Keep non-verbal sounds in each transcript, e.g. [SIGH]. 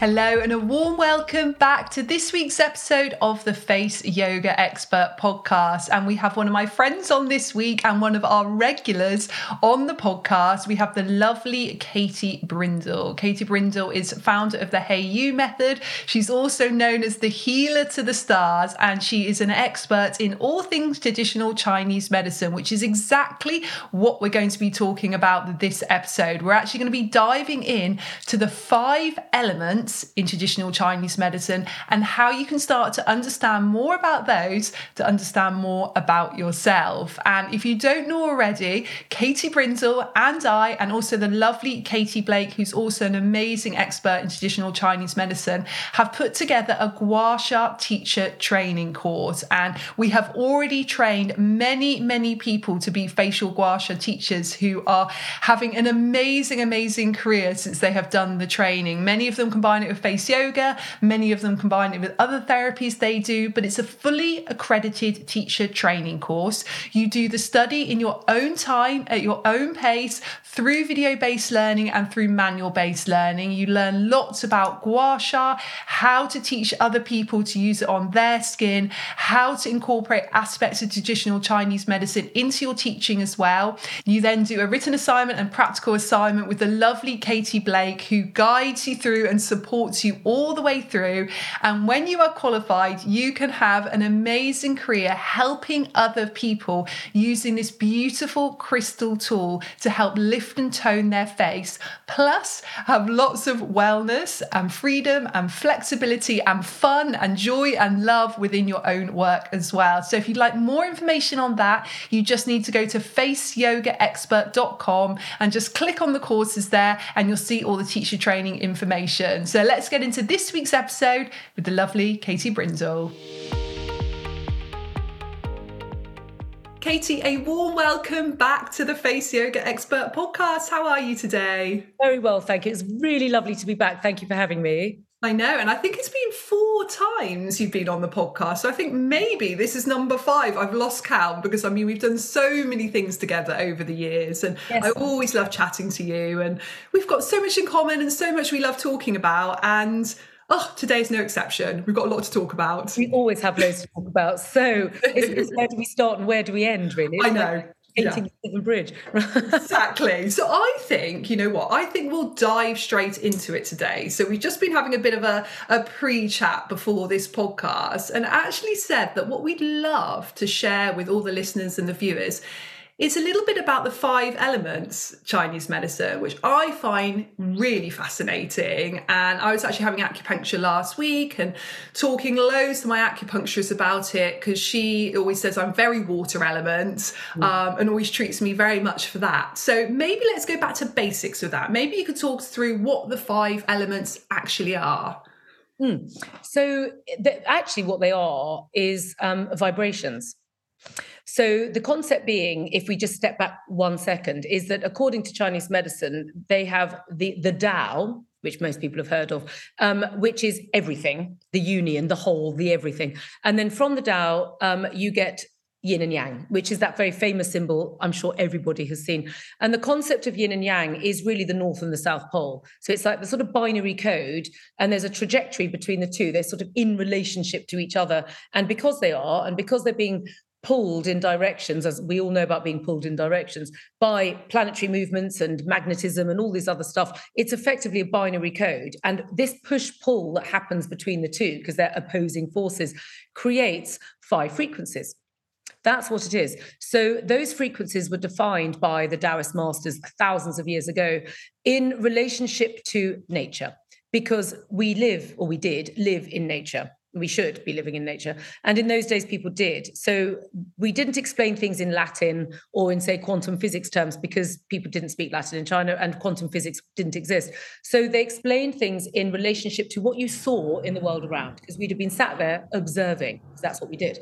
Hello, and a warm welcome back to this week's episode of the Face Yoga Expert podcast. And we have one of my friends on this week and one of our regulars on the podcast. We have the lovely Katie Brindle. Katie Brindle is founder of the Hayo'u method. She's also known as the healer to the stars, and she is an expert in all things traditional Chinese medicine, which is exactly what we're going to be talking about this episode. We're actually going to be diving in to the five elements in traditional Chinese medicine and how you can start to understand more about those to understand more about yourself. And if you don't know already, Katie Brindle and I, and also the lovely Katie Blake, who's also an amazing expert in traditional Chinese medicine, have put together a Gua Sha teacher training course. And we have already trained many, many people to be facial Gua Sha teachers who are having an amazing, amazing career since they have done the training. Many of them combine combine it with face yoga, many of them combine it with other therapies they do, but it's a fully accredited teacher training course. You do the study in your own time, at your own pace, through video based learning and through manual based learning. You learn lots about gua sha, how to teach other people to use it on their skin, how to incorporate aspects of traditional Chinese medicine into your teaching as well. You then do a written assignment and practical assignment with the lovely Katie Blake, who guides you through and supports supports you all the way through. And when you are qualified, you can have an amazing career helping other people using this beautiful crystal tool to help lift and tone their face, plus have lots of wellness and freedom and flexibility and fun and joy and love within your own work as well. So if you'd like more information on that, you just need to go to faceyogaexpert.com and just click on the courses there and you'll see all the teacher training information. So let's get into this week's episode with the lovely Katie Brindle. Katie, a warm welcome back to the Face Yoga Expert podcast. How are you today? Very well, thank you. It's really lovely to be back. Thank you for having me. I know. And I think it's been four times you've been on the podcast. So I think maybe this is number five. I've lost count because I mean, we've done so many things together over the years. And yes. I always love chatting to you. And we've got so much in common and so much we love talking about. And Oh, today's no exception. We've got a lot to talk about. We always have loads to talk about. So, where do we start and where do we end, really? I know yeah. Severn Bridge. [LAUGHS] exactly. So I think, you know what, I think we'll dive straight into it today. So we've just been having a bit of a, a pre chat before this podcast and actually said that what we'd love to share with all the listeners and the viewers it's a little bit about the five elements Chinese medicine, which I find really fascinating. And I was actually having acupuncture last week and talking loads to my acupuncturist about it because she always says I'm very water element mm. um, and always treats me very much for that. So maybe let's go back to basics with that. Maybe you could talk through what the five elements actually are. Mm. So, actually, what they are is um, vibrations. So, the concept being, if we just step back one second, is that according to Chinese medicine, they have the, the Tao, which most people have heard of, um, which is everything, the union, the whole, the everything. And then from the Tao, um, you get yin and yang, which is that very famous symbol I'm sure everybody has seen. And the concept of yin and yang is really the North and the South Pole. So it's like the sort of binary code, and there's a trajectory between the two. They're sort of in relationship to each other. And because they are, and because they're being pulled in directions, as we all know about being pulled in directions, by planetary movements and magnetism and all this other stuff. It's effectively a binary code. And this push pull that happens between the two, because they're opposing forces, creates five frequencies. That's what it is. So those frequencies were defined by the Taoist masters thousands of years ago in relationship to nature, because we live, or we did live in nature we should be living in nature. And in those days, people did. So we didn't explain things in Latin or in, say, quantum physics terms because people didn't speak Latin in China and quantum physics didn't exist. So they explained things in relationship to what you saw in the world around because we'd have been sat there observing. That's what we did.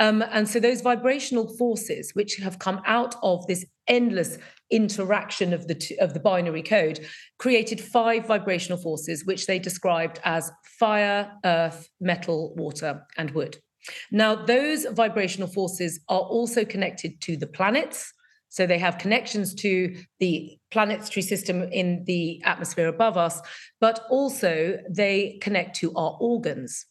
Um, and so those vibrational forces, which have come out of this endless interaction of the of the binary code, created five vibrational forces, which they described as fire, earth, metal, water, and wood. Now, those vibrational forces are also connected to the planets, So they have connections to the planetary system in the atmosphere above us, but also they connect to our organs.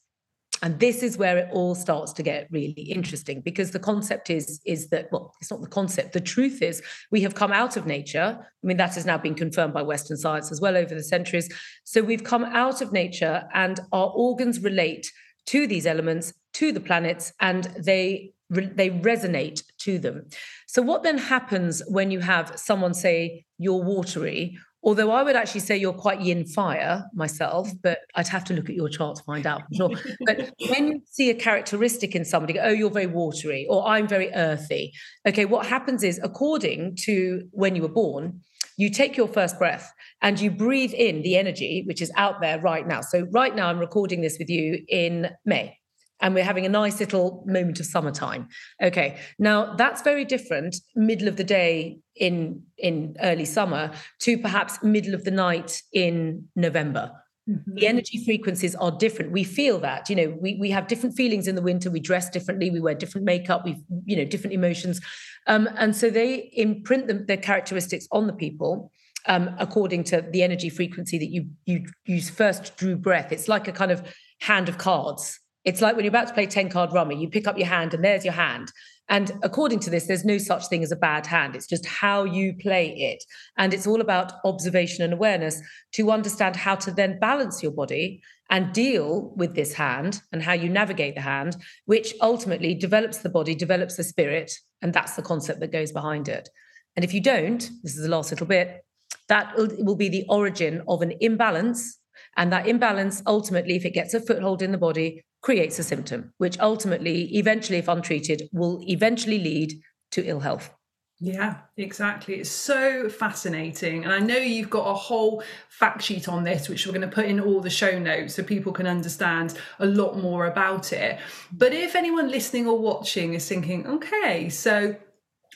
And this is where it all starts to get really interesting because the concept is is that well it's not the concept the truth is we have come out of nature I mean that has now been confirmed by western science as well over the centuries so we've come out of nature and our organs relate to these elements to the planets and they they resonate to them. So, what then happens when you have someone say you're watery? Although I would actually say you're quite yin fire myself, but I'd have to look at your chart to find out. Sure. [LAUGHS] but when you see a characteristic in somebody, oh, you're very watery, or I'm very earthy. Okay, what happens is, according to when you were born, you take your first breath and you breathe in the energy which is out there right now. So, right now, I'm recording this with you in May and we're having a nice little moment of summertime. Okay now that's very different middle of the day in in early summer to perhaps middle of the night in november. Mm-hmm. the energy frequencies are different. We feel that you know we, we have different feelings in the winter. We dress differently. We wear different makeup. We you know different emotions. Um, and so they imprint them, their characteristics on the people um, according to the energy frequency that you you you first drew breath. It's like a kind of hand of cards it's like when you're about to play 10 card rummy, you pick up your hand and there's your hand. And according to this, there's no such thing as a bad hand. It's just how you play it. And it's all about observation and awareness to understand how to then balance your body and deal with this hand and how you navigate the hand, which ultimately develops the body, develops the spirit. And that's the concept that goes behind it. And if you don't, this is the last little bit, that will be the origin of an imbalance. And that imbalance, ultimately, if it gets a foothold in the body, creates a symptom, which ultimately, eventually, if untreated, will eventually lead to ill health. Yeah, exactly. It's so fascinating. And I know you've got a whole fact sheet on this, which we're going to put in all the show notes so people can understand a lot more about it. But if anyone listening or watching is thinking, okay, so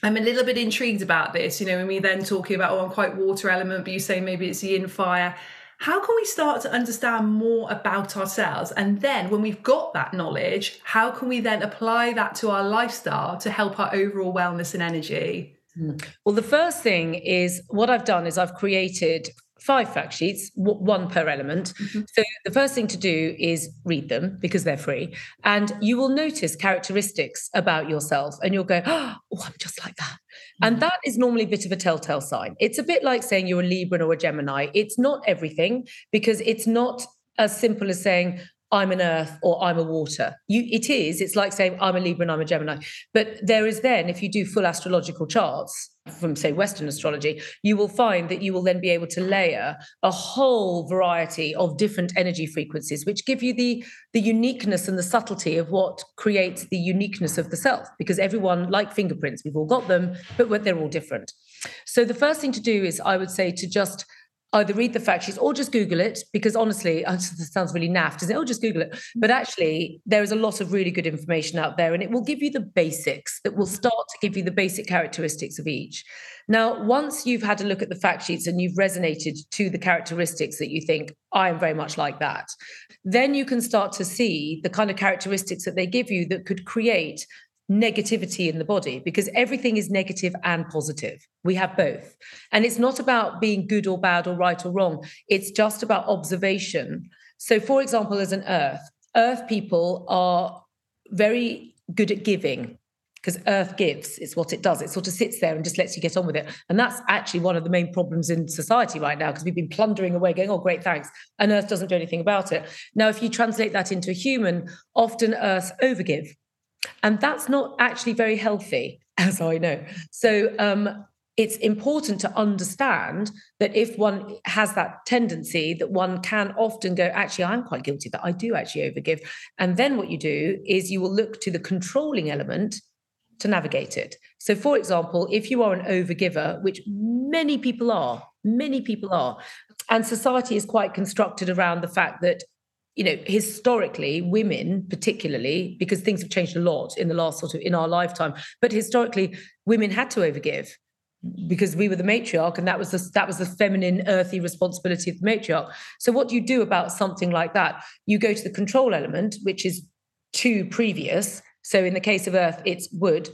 I'm a little bit intrigued about this, you know, when we then talking about, oh, I'm quite water element, but you say maybe it's yin fire how can we start to understand more about ourselves? And then when we've got that knowledge, how can we then apply that to our lifestyle to help our overall wellness and energy? Hmm. Well, the first thing is what I've done is I've created five fact sheets, one per element. Mm-hmm. So the first thing to do is read them because they're free. And you will notice characteristics about yourself and you'll go, [GASPS] oh, I'm just like that. And mm-hmm. that is normally a bit of a telltale sign. It's a bit like saying you're a Libra or a Gemini. It's not everything because it's not as simple as saying, I'm an earth or I'm a water. You, it is. It's like saying I'm a Libra and I'm a Gemini. But there is then, if you do full astrological charts from, say, Western astrology, you will find that you will then be able to layer a whole variety of different energy frequencies, which give you the the uniqueness and the subtlety of what creates the uniqueness of the self. Because everyone, like fingerprints, we've all got them, but they're all different. So the first thing to do is, I would say, to just either read the fact sheets or just Google it because honestly, [LAUGHS] this sounds really naff, doesn't it? Oh, just Google it. But actually, there is a lot of really good information out there and it will give you the basics that will start to give you the basic characteristics of each. Now, once you've had a look at the fact sheets and you've resonated to the characteristics that you think, I am very much like that, then you can start to see the kind of characteristics that they give you that could create negativity in the body because everything is negative and positive. We have both. And it's not about being good or bad or right or wrong, it's just about observation. So, for example, as an earth, earth people are very good at giving because earth gives. It's what it does. It sort of sits there and just lets you get on with it. And that's actually one of the main problems in society right now because we've been plundering away going oh great thanks. And earth doesn't do anything about it. Now if you translate that into a human often earth overgive and that's not actually very healthy, [LAUGHS] as I know. So um, it's important to understand that if one has that tendency, that one can often go, actually, I'm quite guilty that I do actually overgive. And then what you do is you will look to the controlling element to navigate it. So, for example, if you are an overgiver, which many people are, many people are, and society is quite constructed around the fact that you know historically women particularly because things have changed a lot in the last sort of in our lifetime but historically women had to overgive because we were the matriarch and that was the that was the feminine earthy responsibility of the matriarch so what do you do about something like that you go to the control element which is too previous so in the case of earth it's wood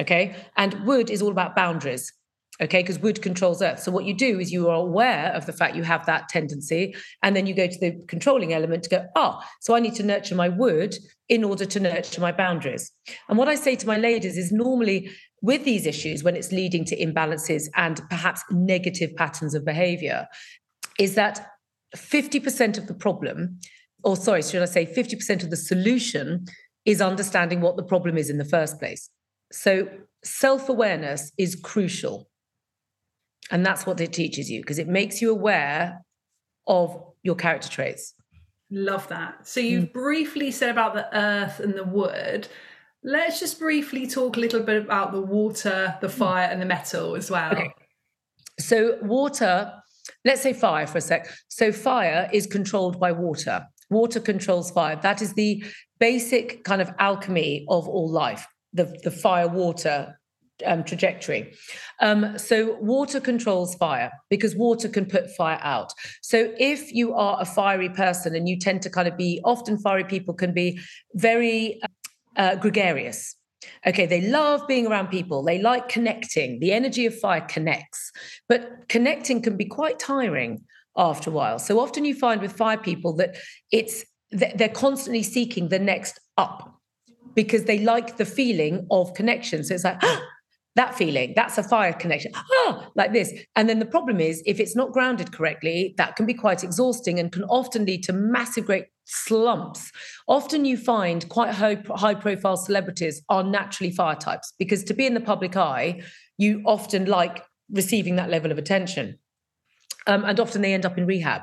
Okay. And wood is all about boundaries. Okay. Because wood controls earth. So what you do is you are aware of the fact you have that tendency. And then you go to the controlling element to go, oh, so I need to nurture my wood in order to nurture my boundaries. And what I say to my ladies is normally with these issues, when it's leading to imbalances and perhaps negative patterns of behavior, is that 50% of the problem, or sorry, should I say 50% of the solution is understanding what the problem is in the first place. So self awareness is crucial. And that's what it teaches you because it makes you aware of your character traits. Love that. So you've mm. briefly said about the earth and the wood. Let's just briefly talk a little bit about the water, the mm. fire, and the metal as well. Okay. So, water, let's say fire for a sec. So, fire is controlled by water. Water controls fire. That is the basic kind of alchemy of all life, the, the fire water um, trajectory. Um, so, water controls fire because water can put fire out. So, if you are a fiery person and you tend to kind of be, often fiery people can be very uh, gregarious. Okay, they love being around people. They like connecting. The energy of fire connects, but connecting can be quite tiring after a while. So often you find with fire people that it's they're constantly seeking the next up because they like the feeling of connection. So it's like ah, [GASPS] that feeling, that's a fire connection, ah, like this. And then the problem is if it's not grounded correctly, that can be quite exhausting and can often lead to massive, great slumps. Often you find quite high, high profile celebrities are naturally fire types because to be in the public eye, you often like receiving that level of attention. Um, and often they end up in rehab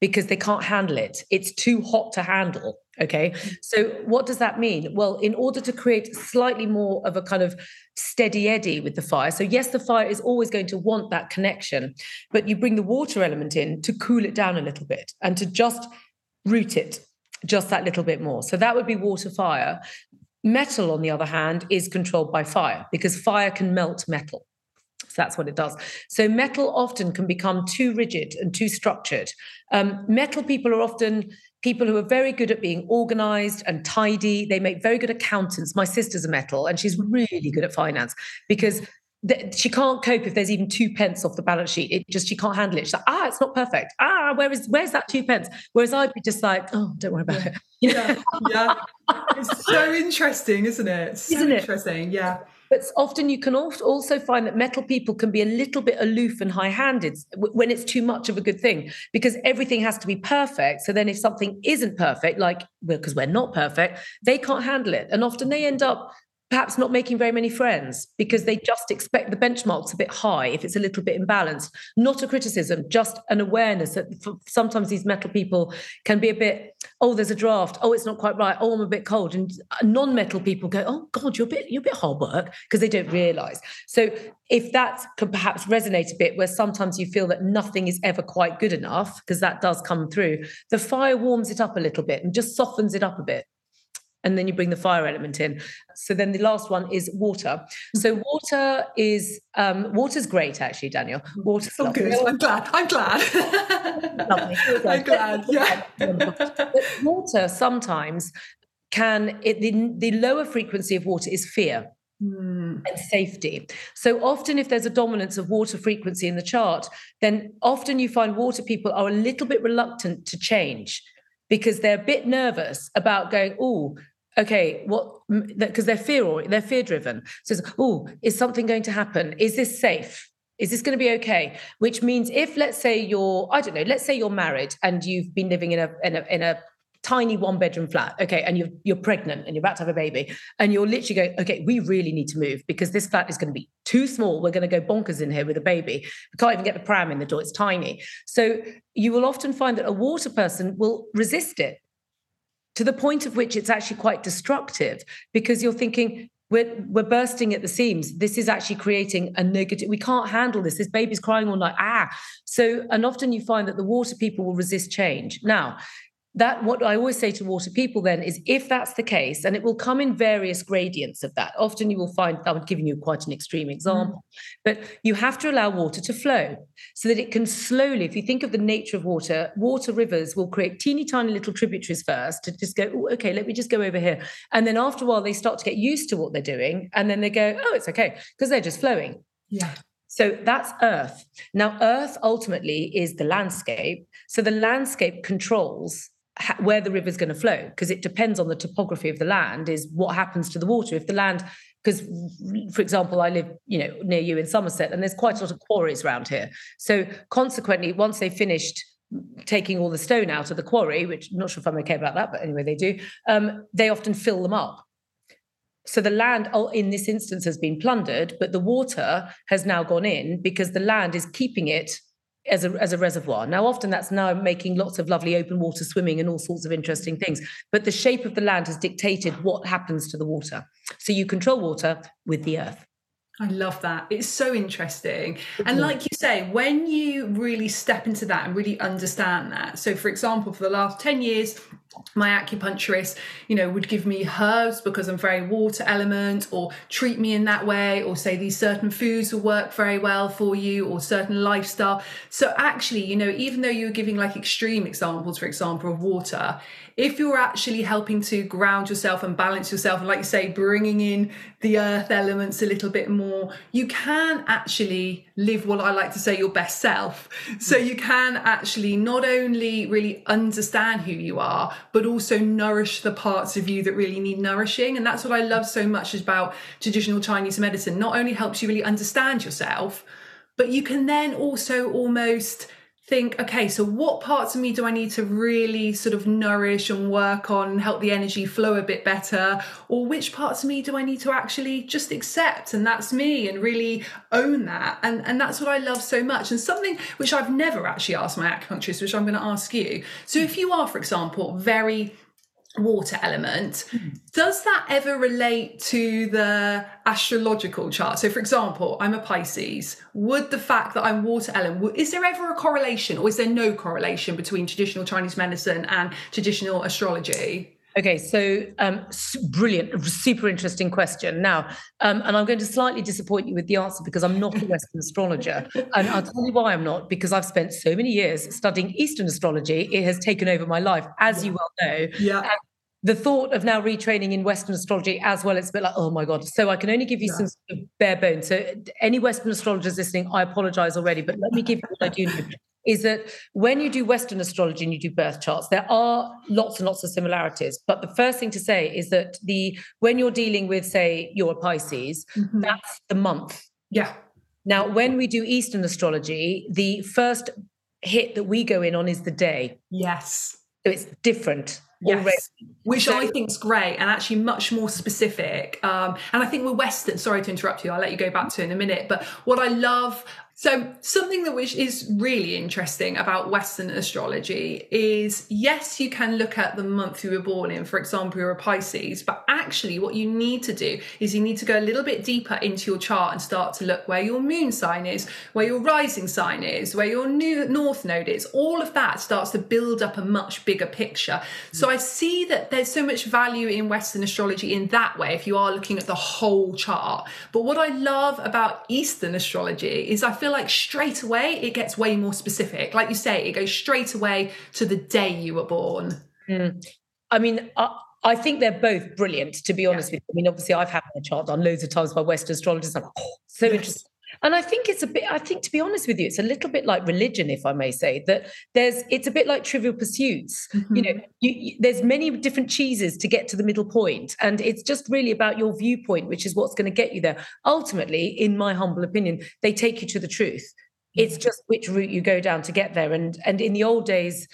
because they can't handle it. It's too hot to handle. Okay. So, what does that mean? Well, in order to create slightly more of a kind of steady eddy with the fire, so yes, the fire is always going to want that connection, but you bring the water element in to cool it down a little bit and to just root it just that little bit more. So that would be water fire. Metal, on the other hand, is controlled by fire because fire can melt metal. So that's what it does. So metal often can become too rigid and too structured. Um, metal people are often people who are very good at being organized and tidy. They make very good accountants. My sister's a metal and she's really good at finance because she can't cope if there's even two pence off the balance sheet. It just she can't handle it. She's like, ah, it's not perfect. Ah, where is where's that two pence? Whereas I'd be just like, oh, don't worry about it. [LAUGHS] yeah, yeah. It's so interesting, isn't it? So isn't it? interesting. Yeah. But often you can also find that metal people can be a little bit aloof and high handed when it's too much of a good thing because everything has to be perfect. So then if something isn't perfect, like because we're not perfect, they can't handle it. And often they end up perhaps not making very many friends because they just expect the benchmarks a bit high if it's a little bit imbalanced. Not a criticism, just an awareness that sometimes these metal people can be a bit, oh, there's a draft. Oh, it's not quite right. Oh, I'm a bit cold. And non-metal people go, oh God, you're a bit, you're a bit hard work because they don't realize. So if that could perhaps resonate a bit, where sometimes you feel that nothing is ever quite good enough, because that does come through, the fire warms it up a little bit and just softens it up a bit and then you bring the fire element in. So then the last one is water. So water is um, water's great actually, Danielle. Water. Oh, good. I'm glad. I'm glad. lovely. I'm glad. Yeah. water sometimes can it, the, the lower frequency of water is fear. Mm. and safety. So often, if there's a dominance of water frequency in the chart, then often you find water people are a little bit reluctant to change because they're a bit nervous about going, oh, okay what because they're fear they're fear driven so oh is something going to happen? Is this safe? Is this going to be okay? Which means if let's say you're i don't know let's say you're married and you've been living in a in a, in a tiny one bedroom flat okay and you're you're pregnant and you're about to have a baby and you're literally going okay we really need to move because this flat is going to be too small. We're going to go bonkers in here with a baby. We can't even get the pram in the door. It's tiny. So you will often find that a water person will resist it to the point of which it's actually quite destructive because you're thinking we're, we're bursting at the seams. This is actually creating a negative we can't handle this. This baby's crying all night. Ah. So and often you find that the water people will resist change. Now that what I always say to water people then is if that's the case, and it will come in various gradients of that. Often you will find I'm giving you quite an extreme example, mm. but you have to allow water to flow so that it can slowly, if you think of the nature of water, water rivers will create teeny tiny little tributaries first to just go, okay, let me just go over here. And then after a while, they start to get used to what they're doing. And then they go, oh, it's okay, because they're just flowing. Yeah. So that's Earth. Now, Earth ultimately is the landscape. So the landscape controls where the river is going to flow because it depends on the topography of the land is what happens to the water. If the land because for example i live you know near you in somerset and there's quite a lot of quarries around here. So consequently once they've finished taking all the stone out of the quarry which i'm not sure if i'm okay about that but anyway they do um, they often fill them up. So the land in this instance has been plundered but the water has now gone in because the land is keeping it as a, as a reservoir. Now, often that's now making lots of lovely open water swimming and all sorts of interesting things. But the shape of the land has dictated what happens to the water. So you control water with the earth. I love that. It's so interesting. And like you say, when you really step into that and really understand that. So, for example, for the last 10 years, my acupuncturist, you know, would give me herbs because I'm very water element or treat me in that way or say these certain foods will work very well for you or certain lifestyle. So actually, you know, even though you were giving like extreme examples, for example, of water, if you're actually helping to ground yourself and balance yourself, and like you say, bringing in the earth elements a little bit more, you can actually live what I like to say your best self. So you can actually not only really understand who you are, but also nourish the parts of you that really need nourishing. And that's what I love so much about traditional Chinese medicine. Not only helps you really understand yourself, but you can then also almost think, okay, so what parts of me do I need to really sort of nourish and work on help the energy flow a bit better? Or which parts of me do I need to actually just accept and that's me and really own that? And, and that's what I love so much. And something which I've never actually asked my acupuncturist, which I'm going to ask you. So if you are, for example, very water element. Mm. Does that ever relate to the astrological chart? So, for example, I'm a Pisces. Would the fact that I'm water element, is there ever a correlation or is there no correlation between traditional Chinese medicine and traditional astrology? Okay, so um, brilliant, super interesting question. Now, um, and I'm going to slightly disappoint you with the answer because I'm not a Western astrologer. And I'll tell you why I'm not, because I've spent so many years studying Eastern astrology. It has taken over my life, as you well know. Yeah. And the thought of now retraining in Western astrology as well, it's a bit like, oh my God. So I can only give you yeah. some sort of bare bones. So any Western astrologers listening, I apologize already, but let me give you what I do know is that when you do Western astrology and you do birth charts, there are lots and lots of similarities. But the first thing to say is that the when you're dealing with, say, you're a Pisces, mm-hmm. that's the month. Yeah. Now, when we do Eastern astrology, the first hit that we go in on is the day. Yes. So it's different. Yes. Already. Which so, I think is great and actually much more specific. Um, and I think we're Western. Sorry to interrupt you. I'll let you go back to it in a minute. But what I love so, something that which is really interesting about Western astrology is yes, you can look at the month you were born in, for example, you're a Pisces, but actually, what you need to do is you need to go a little bit deeper into your chart and start to look where your moon sign is, where your rising sign is, where your new north node is. All of that starts to build up a much bigger picture. So, I see that there's so much value in Western astrology in that way if you are looking at the whole chart. But what I love about Eastern astrology is I feel like straight away it gets way more specific. Like you say, it goes straight away to the day you were born. Mm. I mean, I, I, think they're both brilliant, to be honest yeah. with you. I mean, obviously, I've had my chart done loads of times by Western astrologers. I'm like, oh, so yes. interesting. And I think it's a bit, I think to be honest with you, it's a little bit like religion, if I may say, that there's, it's a bit like trivial pursuits. Mm-hmm. You know, you, you, there's many different cheeses to get to the middle point, And it's just really about your viewpoint, which is what's going to get you there. Ultimately, in my humble opinion, they take you to the truth. It's mm-hmm. just which route you go down to get there. And and in the old days,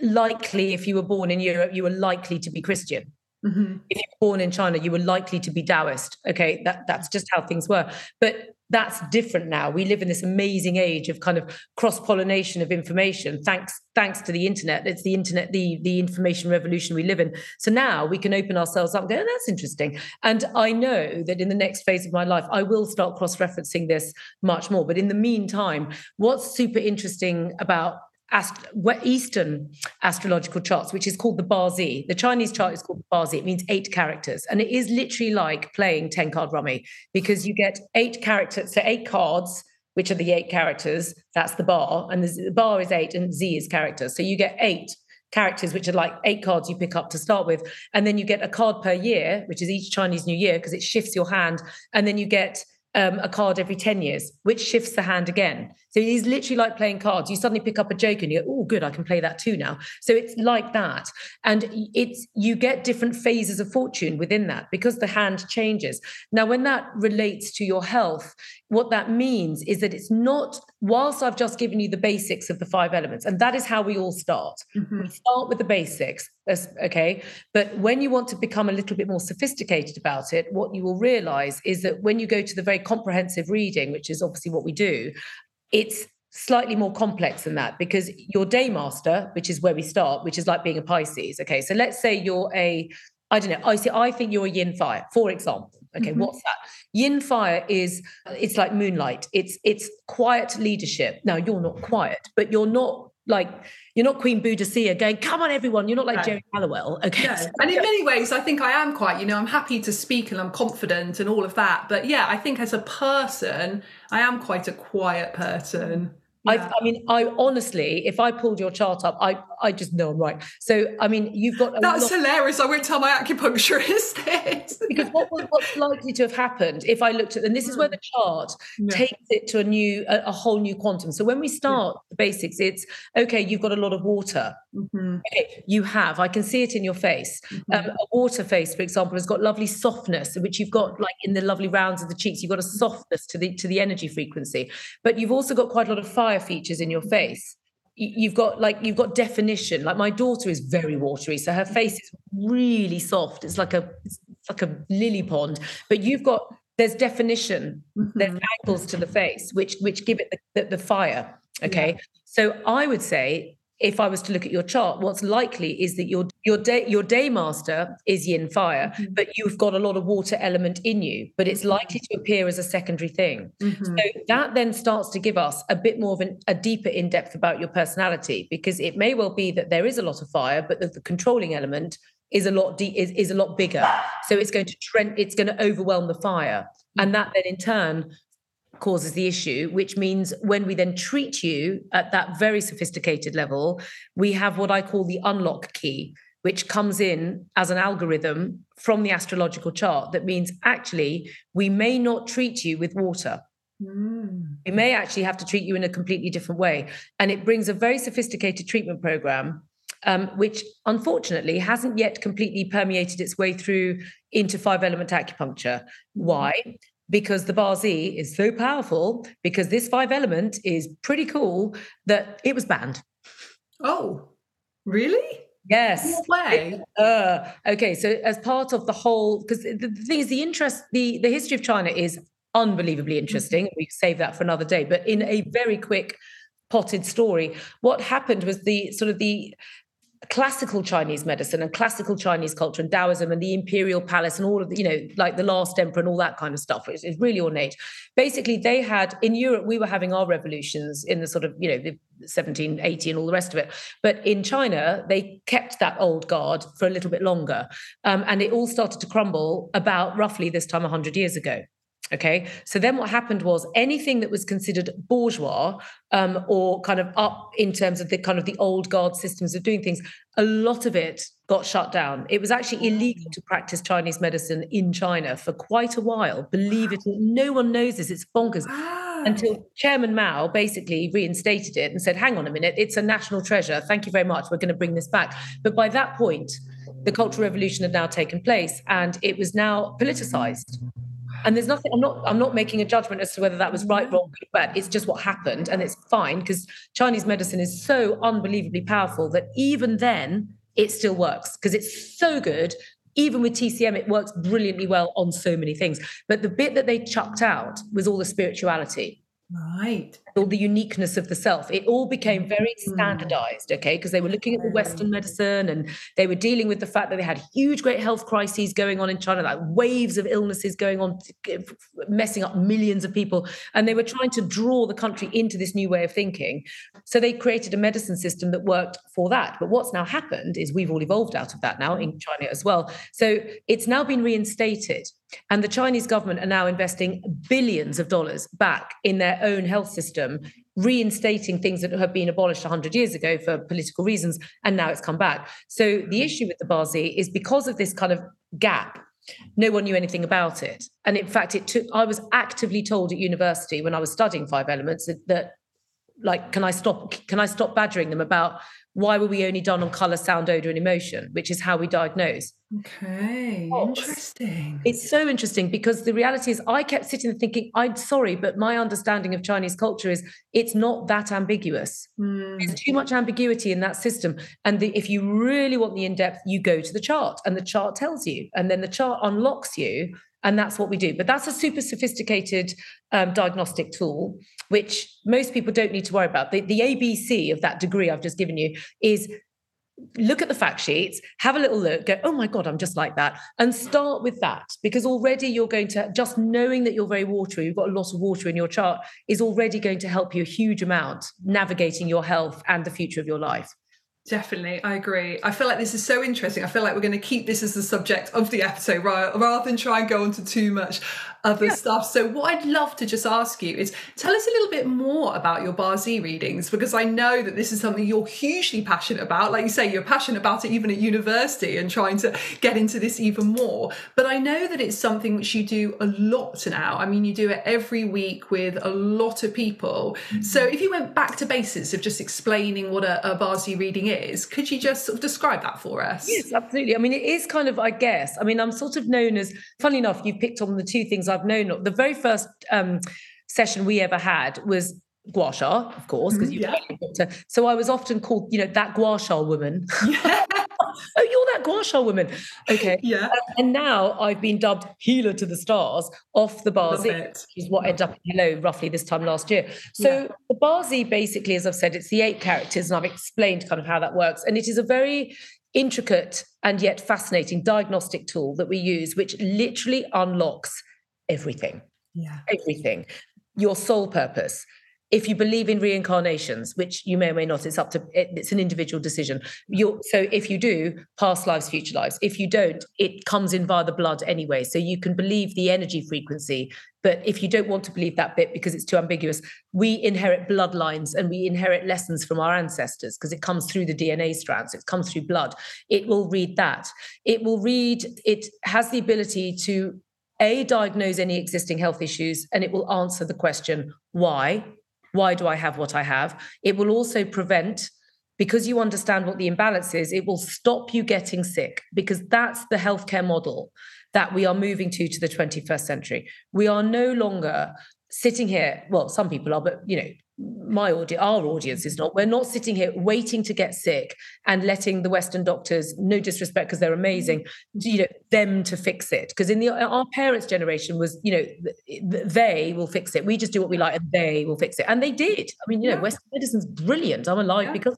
likely if you were born in Europe, you were likely to be Christian. Mm-hmm. If you were born in China, you were likely to be Taoist. Okay, that, that's just how things were. But that's different now. We live in this amazing age of kind of cross pollination of information. Thanks, thanks to the internet. It's the internet, the the information revolution we live in. So now we can open ourselves up and go, oh, that's interesting. And I know that in the next phase of my life, I will start cross referencing this much more. But in the meantime, what's super interesting about ast- Eastern astrological charts, which is called the Bazi. The Chinese chart is called the Bazi. It means eight characters. And it is literally like playing 10 card rummy because you get eight characters, so eight cards, which are the eight characters. That's the bar. And the ba is eight and zi is characters. So you get eight characters, which are like eight cards you pick up to start with. And then you get a card per year, which is each Chinese New Year, because it shifts your hand. And then you get um, a card every 10 years, which shifts the hand again. So it is literally like playing cards. You suddenly pick up a joke and you go, oh, good, I can play that too now. So it's like that. And it's you get different phases of fortune within that because the hand changes. Now, when that relates to your health, what that means is that it's not, whilst I've just given you the basics of the five elements, and that is how we all start. Mm-hmm. We start with the basics, okay? But when you want to become a little bit more sophisticated about it, what you will realize is that when you go to the very comprehensive reading, which is obviously what we do, it's slightly more complex than that because your day master, which is where we start, which is like being a Pisces. Okay, so let's say you're a, I don't know, I see, I think you're a yin fire, for example. Okay, mm-hmm. what's that? Yin fire is it's like moonlight. It's it's quiet leadership. Now you're not quiet, but you're not like you're not Queen Boadicea going, come on, everyone. You're not like no. Geri Halliwell. [LAUGHS] Okay. No. And in many ways, I think I am quite, you know, I'm happy to speak and I'm confident and all of that. But yeah, I think as a person, I am quite a quiet person. Yeah. I, mean, I honestly, if I pulled your chart up, I, I just know I'm right. So, I mean, you've got that's lot- hilarious. I won't tell my acupuncturist [LAUGHS] this because what, what's likely to have happened if I looked at, and this is where hmm. the chart yeah. takes it to a new, a, a, whole new quantum. So when we start yeah. the basics, it's okay. You've got a lot of water. Mm-hmm. Okay, you have. I can see it in your face. Mm-hmm. Um, a water face, for example, has got lovely softness, which you've got like in the lovely rounds of the cheeks. You've got a softness to the to the energy frequency, but you've also got quite a lot of fire features in your face you've got like you've got definition like my daughter is very watery so her face is really soft it's like a it's like a lily pond but you've got there's definition mm-hmm. there's angles to the face which which give it the, the, the fire okay yeah. so i would say if I was to look at your chart, what's likely is that your your day your day master is yin fire, mm-hmm. but you've got a lot of water element in you, but it's likely to appear as a secondary thing. Mm-hmm. So that then starts to give us a bit more of an, a deeper in depth about your personality, because it may well be that there is a lot of fire, but the, the controlling element is a lot de- is, is a lot bigger. So it's going to trend, it's going to overwhelm the fire. And mm-hmm. that then in turn causes the issue, which means when we then treat you at that very sophisticated level, we have what I call the unlock key, which comes in as an algorithm from the astrological chart that means actually we may not treat you with water. Mm. We may actually have to treat you in a completely different way. And it brings a very sophisticated treatment program um, which unfortunately hasn't yet completely permeated its way through into five element acupuncture. Why? Because the Bazi is so powerful because this five element is pretty cool that it was banned. Oh, really? Yes. Way. Uh, okay, so as part of the whole, because the, the, thing is, the interest, the the history of China is unbelievably interesting. Mm-hmm. We save that for another day. But in a very quick potted story, what happened was the sort of the classical Chinese medicine and classical Chinese culture and Taoism and the imperial palace and all of the, you know, like the last emperor and all that kind of stuff. It's, it's really ornate. Basically, they had in Europe, we were having our revolutions in the sort of, you know, the 1780 and all the rest of it. But in China, they kept that old guard for a little bit longer. Um, and it all started to crumble about roughly this time 100 years ago. Okay. So then what happened was anything that was considered bourgeois um, or kind of up in terms of the kind of the old guard systems of doing things, a lot of it got shut down. It was actually illegal to practice Chinese medicine in China for quite a while. Believe it or no one knows this. It's bonkers. Until Chairman Mao basically reinstated it and said, hang on a minute, it's a national treasure. Thank you very much. We're going to bring this back. But by that point, the Cultural Revolution had now taken place and it was now politicized and there's nothing i'm not i'm not making a judgment as to whether that was right mm. wrong good bad it's just what happened and it's fine because chinese medicine is so unbelievably powerful that even then it still works because it's so good even with TCM, it works brilliantly well on so many things. But the bit that they chucked out was all the spirituality. Right. Or the uniqueness of the self. It all became very mm. standardized, okay, because they were looking at the Western medicine and they were dealing with the fact that they had huge, great health crises going on in China, like waves of illnesses going on, messing up millions of people. And they were trying to draw the country into this new way of thinking. So they created a medicine system that worked for that. But what's now happened is we've all evolved out of that now in China as well. So it's now been reinstated. And the Chinese government are now investing billions of dollars back in their own health system, reinstating things that have been abolished 100 years ago for political reasons. And now it's come back. So the mm-hmm. issue with the Bazi is because of this kind of gap no one knew anything about it and in fact it took i was actively told at university when i was studying five elements that, that like can i stop can i stop badgering them about why were we only done on color, sound, odor, and emotion, which is how we diagnose. Okay, interesting. It's so interesting because the reality is, I kept sitting there thinking, I'm sorry, but my understanding of Chinese culture is it's not that ambiguous. Mm. There's too much ambiguity in that system. And the, if you really want the in depth, you go to the chart, and the chart tells you, and then the chart unlocks you and that's what we do. But that's a super sophisticated um, diagnostic tool, which most people don't need to worry about. The, the ABC of that degree I've just given you is look at the fact sheets, have a little look, go, oh my God, I'm just like that. And start with that because already you're going to, just knowing that you're very watery, you've got a lot of water in your chart, is already going to help you a huge amount navigating your health and the future of your life. Definitely, I agree. I feel like this is so interesting. I feel like we're going to keep this as the subject of the episode rather than try and go into too much other yeah. stuff. So, what I'd love to just ask you is tell us a little bit more about your Bazi readings because I know that this is something you're hugely passionate about. Like you say, you're passionate about it even at university and trying to get into this even more. But I know that it's something which you do a lot now. I mean, you do it every week with a lot of people. Mm-hmm. So, if you went back to basics of just explaining what a, a Bazi reading is, could you just sort of describe that for us? Yes, absolutely. I mean, it is kind of, I guess, I mean, I'm sort of known as, funny enough, you've picked on the two things I've known. The very first um, session we ever had was gua sha, of course, because mm-hmm, you yeah. to. So I was often called, you know, that gua sha woman. Yeah. [LAUGHS] [LAUGHS] oh, you're that gua sha woman. Okay. Yeah. and now I've been dubbed healer to the stars off the Bazi, which is what ended up in Hello roughly this time last year. So yeah. the Bazi, basically, as I've said, it's the eight characters, and I've explained kind of how that works. And it is a very intricate and yet fascinating diagnostic tool that we use, which literally unlocks everything. Yeah. Everything. Your sole purpose. If you believe in reincarnations, which you may or may not, it's up to it's an individual decision. you so if you do, past lives, future lives. If you don't, it comes in via the blood anyway. So you can believe the energy frequency, but if you don't want to believe that bit because it's too ambiguous, we inherit bloodlines and we inherit lessons from our ancestors because it comes through the DNA strands, it comes through blood. It will read that. It will read, it has the ability to a, diagnose any existing health issues, and it will answer the question, why? Why do I have what I have? It will also prevent, because you understand what the imbalance is, it will stop you getting sick, because that's the healthcare model that we are moving to to the 21st century. We are no longer sitting here, well, some people are, but you know, my audience, our audience is not. We're not sitting here waiting to get sick and letting the Western doctors, no disrespect because they're amazing, you know, them to fix it. Because in the our parents' generation was, you know, they will fix it. We just do what we like, and they will fix it, and they did. I mean, you know, Western medicine's brilliant. I'm alive yeah. because,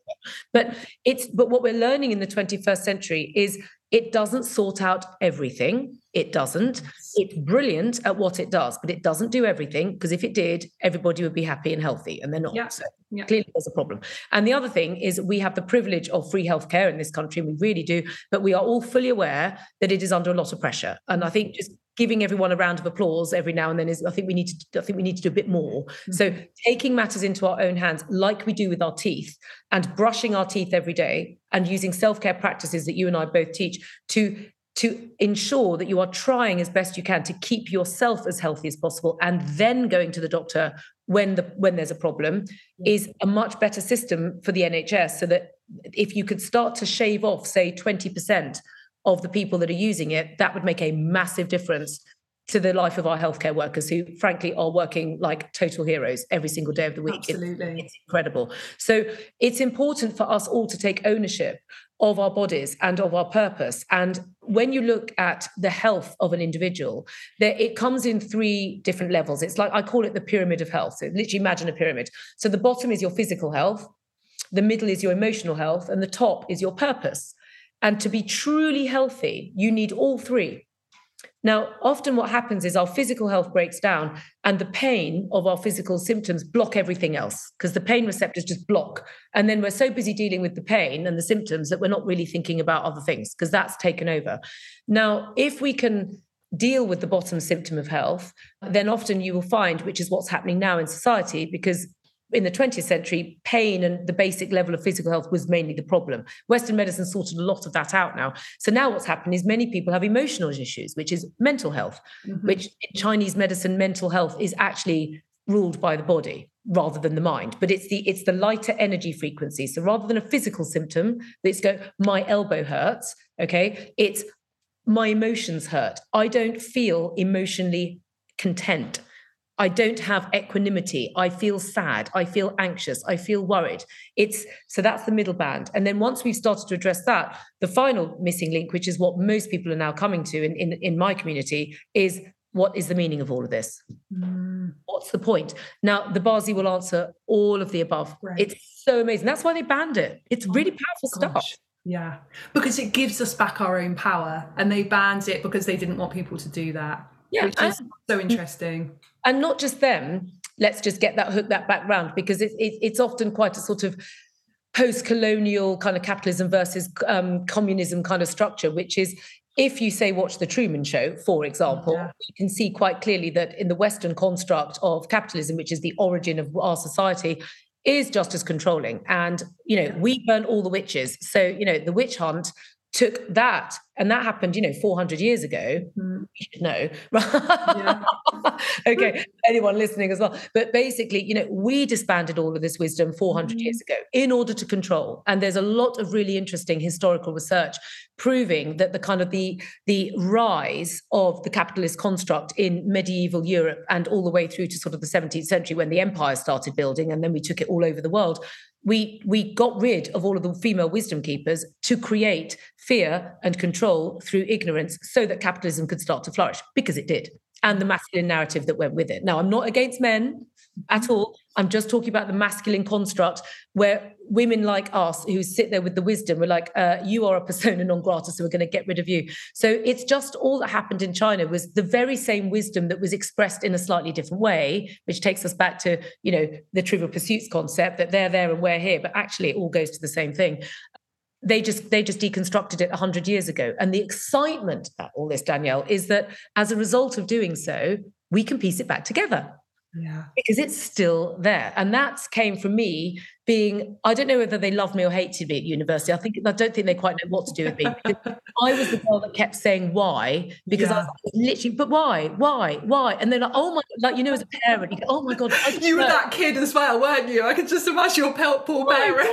but it's but what we're learning in the 21st century is it doesn't sort out everything. It doesn't. It's brilliant at what it does, but it doesn't do everything because if it did, everybody would be happy and healthy, and they're not. Yeah. So yeah. clearly there's a problem. And the other thing is we have the privilege of free healthcare in this country, and we really do, but we are all fully aware that it is under a lot of pressure. And I think just giving everyone a round of applause every now and then is I think we need to I think we need to do a bit more. Mm-hmm. So taking matters into our own hands like we do with our teeth and brushing our teeth every day and using self-care practices that you and I both teach to to ensure that you are trying as best you can to keep yourself as healthy as possible and then going to the doctor when the when there's a problem is a much better system for the NHS so that if you could start to shave off say 20% of the people that are using it that would make a massive difference to the life of our healthcare workers who frankly are working like total heroes every single day of the week. Absolutely. It's, it's incredible. So it's important for us all to take ownership of our bodies and of our purpose. And when you look at the health of an individual, there it comes in three different levels. It's like I call it the pyramid of health. So literally imagine a pyramid. So the bottom is your physical health, the middle is your emotional health, and the top is your purpose. And to be truly healthy, you need all three. Now, often what happens is our physical health breaks down and the pain of our physical symptoms block everything else because the pain receptors just block. And then we're so busy dealing with the pain and the symptoms that we're not really thinking about other things because that's taken over. Now, if we can deal with the bottom symptom of health, then often you will find, which is what's happening now in society, because in the 20th century, pain and the basic level of physical health was mainly the problem. Western medicine sorted a lot of that out now. So now what's happened is many people have emotional issues, which is mental health, mm-hmm. which in Chinese medicine, mental health is actually ruled by the body rather than the mind but it's the it's the lighter energy frequency so rather than a physical symptom that's go my elbow hurts okay it's my emotions hurt i don't feel emotionally content I don't have equanimity. I feel sad. I feel anxious. I feel worried. It's so that's the middle band. And then once we've started to address that, the final missing link, which is what most people are now coming to in, in, in my community, is what is the meaning of all of this? Mm. What's the point? Now, the Bazi will answer all of the above. Right. It's so amazing. That's why they banned it. It's really oh powerful gosh. stuff. Yeah, because it gives us back our own power, and they banned it because they didn't want people to do that. Yeah, which is so interesting and not just them let's just get that hook that background because it, it, it's often quite a sort of post-colonial kind of capitalism versus um, communism kind of structure which is if you say watch the truman show for example yeah. you can see quite clearly that in the western construct of capitalism which is the origin of our society is just as controlling. And you know we burn all the witches. So you know the witch hunt took that and that happened you know 400 years ago mm. you should know yeah. [LAUGHS] okay anyone listening as well but basically you know we disbanded all of this wisdom 400 mm. years ago in order to control and there's a lot of really interesting historical research proving that the kind of the the rise of the capitalist construct in medieval europe and all the way through to sort of the 17th century when the empire started building and then we took it all over the world we we got rid of all of the female wisdom keepers to create fear and control through ignorance so that capitalism could start to flourish because it did and the masculine narrative that went with it now i'm not against men at all. I'm just talking about the masculine construct where women like us who sit there with the wisdom we're like, uh, you are a persona non grata, so we're going to get rid of you. So it's just all that happened in China was the very same wisdom that was expressed in a slightly different way, which takes us back to, you know, the trivial pursuits concept that they're there and we're here, but actually it all goes to the same thing they just they just deconstructed it 100 years ago and the excitement about all this danielle is that as a result of doing so we can piece it back together yeah. Because it's still there. And that came from me being, I don't know whether they loved me or hated me at university. I think I don't think they quite know what to do with me. [LAUGHS] I was the girl that kept saying why, because yeah. I was literally, but why? Why? Why? And they're like, oh my like you know, as a parent, you go, oh my God. [LAUGHS] You were that kid as well, weren't you? I could just imagine your pelt poor parents.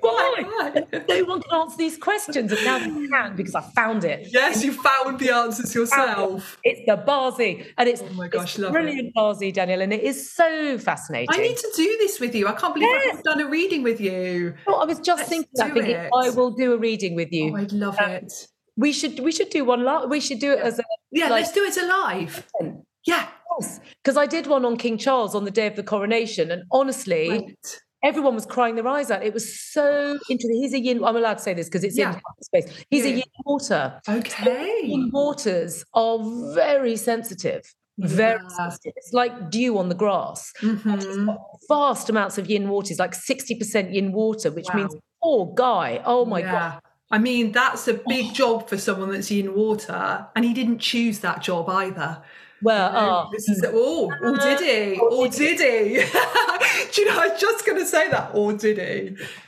Why? [LAUGHS] why? no one can answer these questions. And now they can because I found it. Yes, you found the answers yourself. It's the Bazi. And it's, oh my gosh, it's brilliant it. Danielle. And it is so fascinating. I need to do this with you. I can't believe yes. I've done a reading with you. Oh, I was just Let's thinking that. Thinking, I will do a reading with you. Oh, I'd love um, it. We should we should do one live. We should do it as a yeah. Like, let's do it alive. Yeah, because I did one on King Charles on the day of the coronation, and honestly. Right. Everyone was crying their eyes out. It was so interesting. He's a yin. I'm allowed to say this because it's yeah. in space. He's yeah. a yin water. Okay. yin waters are very sensitive very yeah. It's like dew on the grass. Mm-hmm. Vast amounts of yin water is like 60% yin water, which wow. means poor guy. Oh my yeah. God. I mean, that's a big oh. job for someone that's in water. And he didn't choose that job either. Well, you know, oh, this is oh, or did he? Or did he? [LAUGHS] Do you know? I was just going to say that. Or did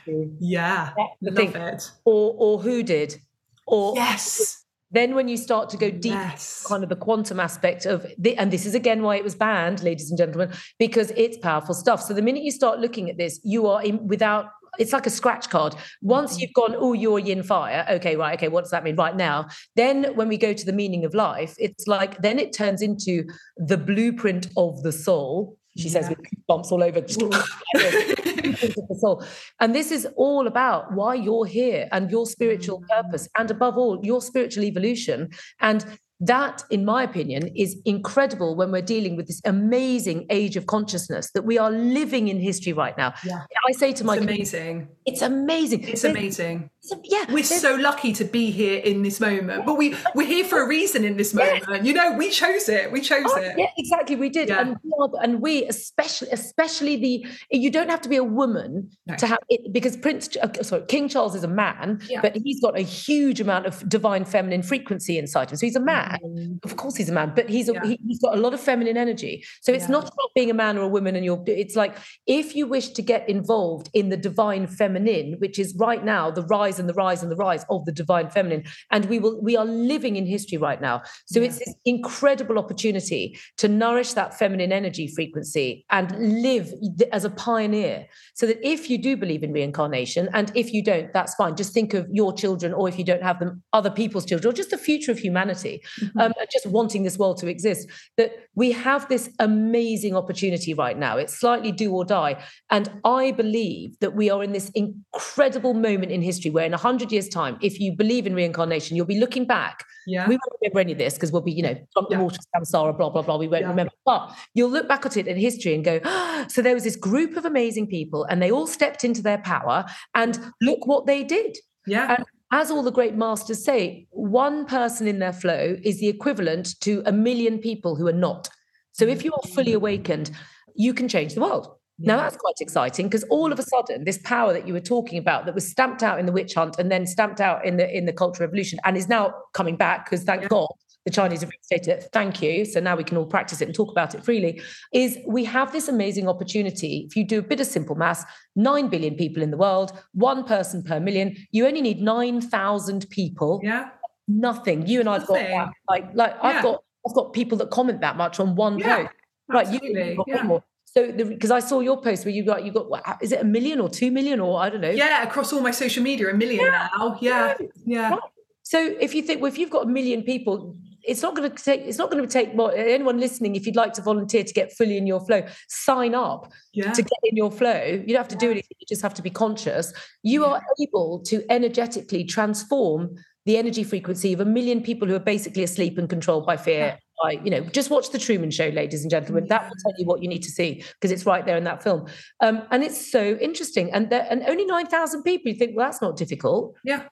he? Yeah, love thing. it. Or or who did? Or yes, then, when you start to go deep, yes. kind of the quantum aspect of the, and this is again why it was banned, ladies and gentlemen, because it's powerful stuff. So the minute you start looking at this, you are in, without. It's like a scratch card. Once mm-hmm. you've gone, oh, you're yin fire. Okay, right. Okay, what does that mean right now? Then, when we go to the meaning of life, it's like then it turns into the blueprint of the soul. She yeah. says with bumps all over. [LAUGHS] [LAUGHS] [CLEARS THROAT] things of the soul. And this is all about why you're here and your spiritual Mm. purpose, and above all, your spiritual evolution. And that, in my opinion, is incredible when we're dealing with this amazing age of consciousness that we are living in history right now. Yeah. I say to my It's community, amazing. it's amazing. It's amazing. It's- yeah, We're so lucky to be here in this moment, but we we're here for a reason in this Yeah. moment. You know, we chose it. We chose Oh, it. yeah, exactly. We did, Yeah. and and we especially, especially the. You don't have to be a woman No. to have it because Prince, uh, sorry, King Charles is a man, Yeah. but he's got a huge amount of divine feminine frequency inside him. So he's a man. Mm. Of course, he's a man, but he's a, Yeah. he, has got a lot of feminine energy. So it's Yeah. not about being a man or a woman, and you're. It's like if you wish to get involved in the divine feminine, which is right now the rise and the rise and the rise of the divine feminine, and we will. We are living in history right now. So Yeah. it's this incredible opportunity to nourish that feminine energy frequency and live as a pioneer. So that if you do believe in reincarnation, and if you don't, that's fine. Just think of your children, or if you don't have them, other people's children, or just the future of humanity Mm-hmm. um, and just wanting this world to exist, that we have this amazing opportunity right now. It's slightly do or die. And I believe that we are in this incredible moment in history where, in 100 years' time, if you believe in reincarnation, you'll be looking back. Yeah. We won't remember any of this because we'll be, you know, drunk Yeah. the water, samsara, blah, blah, blah. We won't Yeah. remember. But you'll look back at it in history and go, "Ah, [GASPS] so there was this group of amazing people and they all stepped into their power and look what they did yeah. and as all the great masters say, one person in their flow is the equivalent to a million people who are not. So if you are fully awakened, you can change the world. Now that's quite exciting because all of a sudden, this power that you were talking about that was stamped out in the witch hunt and then stamped out in the in the cultural revolution and is now coming back because thank Yeah. God the Chinese have reinstated it. Thank you. So now we can all practice it and talk about it freely. Is we have this amazing opportunity. If you do a bit of simple maths, 9 billion people in the world, one person per million, you only need 9,000 people. yeah. Nothing. You and I've got that. Like, like Yeah. I've got I've got people that comment that much on one Yeah, post. Right, you Absolutely. you've Yeah. So because I saw your post where you got you got what, is it a million or two million or I don't know. Yeah, across all my social media, a million now. Yeah. Yeah. Right. So if you think, well, if you've got a million people, it's not going to take. It's not going to take more. Anyone listening, if you'd like to volunteer to get fully in your flow, sign up Yeah. to get in your flow. You don't have to do anything. You just have to be conscious. You Yeah. are able to energetically transform the energy frequency of a million people who are basically asleep and controlled by fear. By you know, just watch the Truman Show, ladies and gentlemen. That will tell you what you need to see because it's right there in that film. Um, and it's so interesting. And there, and only nine thousand people. You think, well, that's not difficult. Yeah.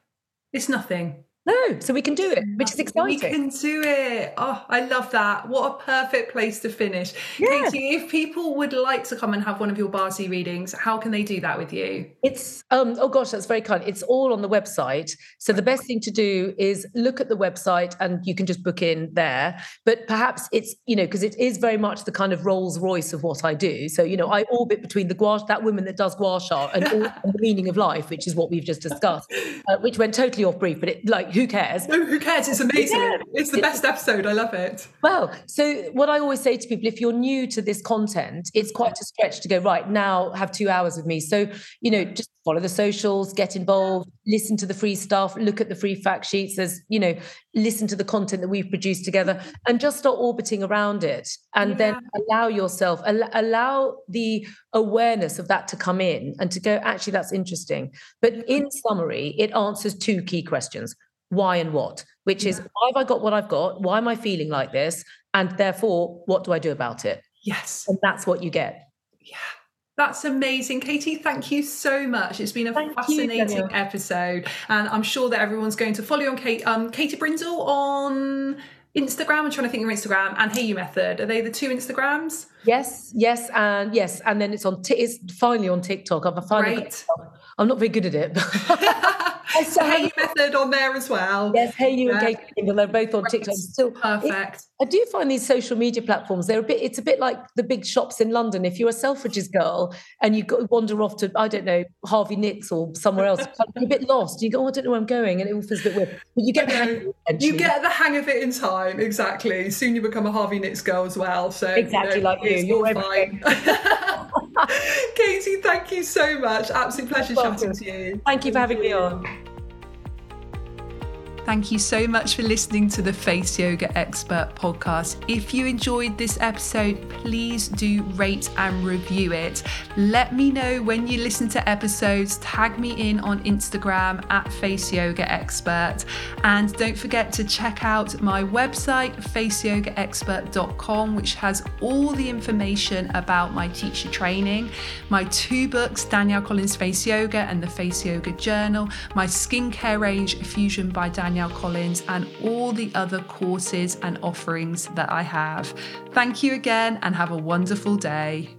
It's nothing. No, so we can do it, which is exciting. We can do it. Oh, I love that. What a perfect place to finish. Yeah. Katie, if people would like to come and have one of your Bazi readings, how can they do that with you? It's um oh gosh, that's very kind. It's all on the website. So the best thing to do is look at the website and you can just book in there. But perhaps it's, you know, because it is very much the kind of Rolls Royce of what I do. So, you know, I orbit between the gua that woman that does gua sha and, all, and [LAUGHS] the meaning of life, which is what we've just discussed, uh, which went totally off brief, but it like who cares? No, who cares? It's amazing. Yeah. It's the best episode. I love it. Well, so what I always say to people, if you're new to this content, it's quite a stretch to go, right, now have two hours with me. So, you know, just follow the socials, get involved, listen to the free stuff, look at the free fact sheets. There's, you know, listen to the content that we've produced together and just start orbiting around it. And then allow yourself, al- allow the awareness of that to come in and to go, actually, that's interesting. But in summary, it answers two key questions why and what, which is why have I got what I've got? Why am I feeling like this? And therefore, what do I do about it? Yes. And that's what you get. Yeah. That's amazing. Katie, thank you so much. It's been a Thank fascinating Danielle. episode. And I'm sure that everyone's going to follow you on Kate, um, Katie Brindle on Instagram. I'm trying to think of your Instagram and Hayo'u Method. Are they the two Instagrams? Yes, yes, and yes, and then it's on. T- it's finally on TikTok. I've finally. Great. I'm not very good at it. [LAUGHS] so Hayo'u Method on there as well. yes, Hayo'u Yeah. and Kate, they're both on TikTok. Still, it- Perfect. I do find these social media platforms, they're a bit, it's a bit like the big shops in London. If you're a Selfridges girl and you go wander off to, I don't know, Harvey Nicks or somewhere else, [LAUGHS] you're a bit lost. You go, oh, I don't know where I'm going. And it all feels a bit weird. But you get the hang You get the hang of it in time, exactly. Soon you become a Harvey Nicks girl as well. So you Exactly like you. You're fine. [LAUGHS] [LAUGHS] Katie, thank you so much. Absolute pleasure chatting to you. Thank you for having me on. Thank you so much for listening to the Face Yoga Expert podcast. If you enjoyed this episode, please do rate and review it. Let me know when you listen to episodes. Tag me in on Instagram at Face Yoga Expert. And don't forget to check out my website, faceyogaexpert.com, which has all the information about my teacher training, my two books, Danielle Collins Face Yoga and the Face Yoga Journal, my skincare range, Fusion by Danielle Collins, and all the other courses and offerings that I have. Thank you again and have a wonderful day.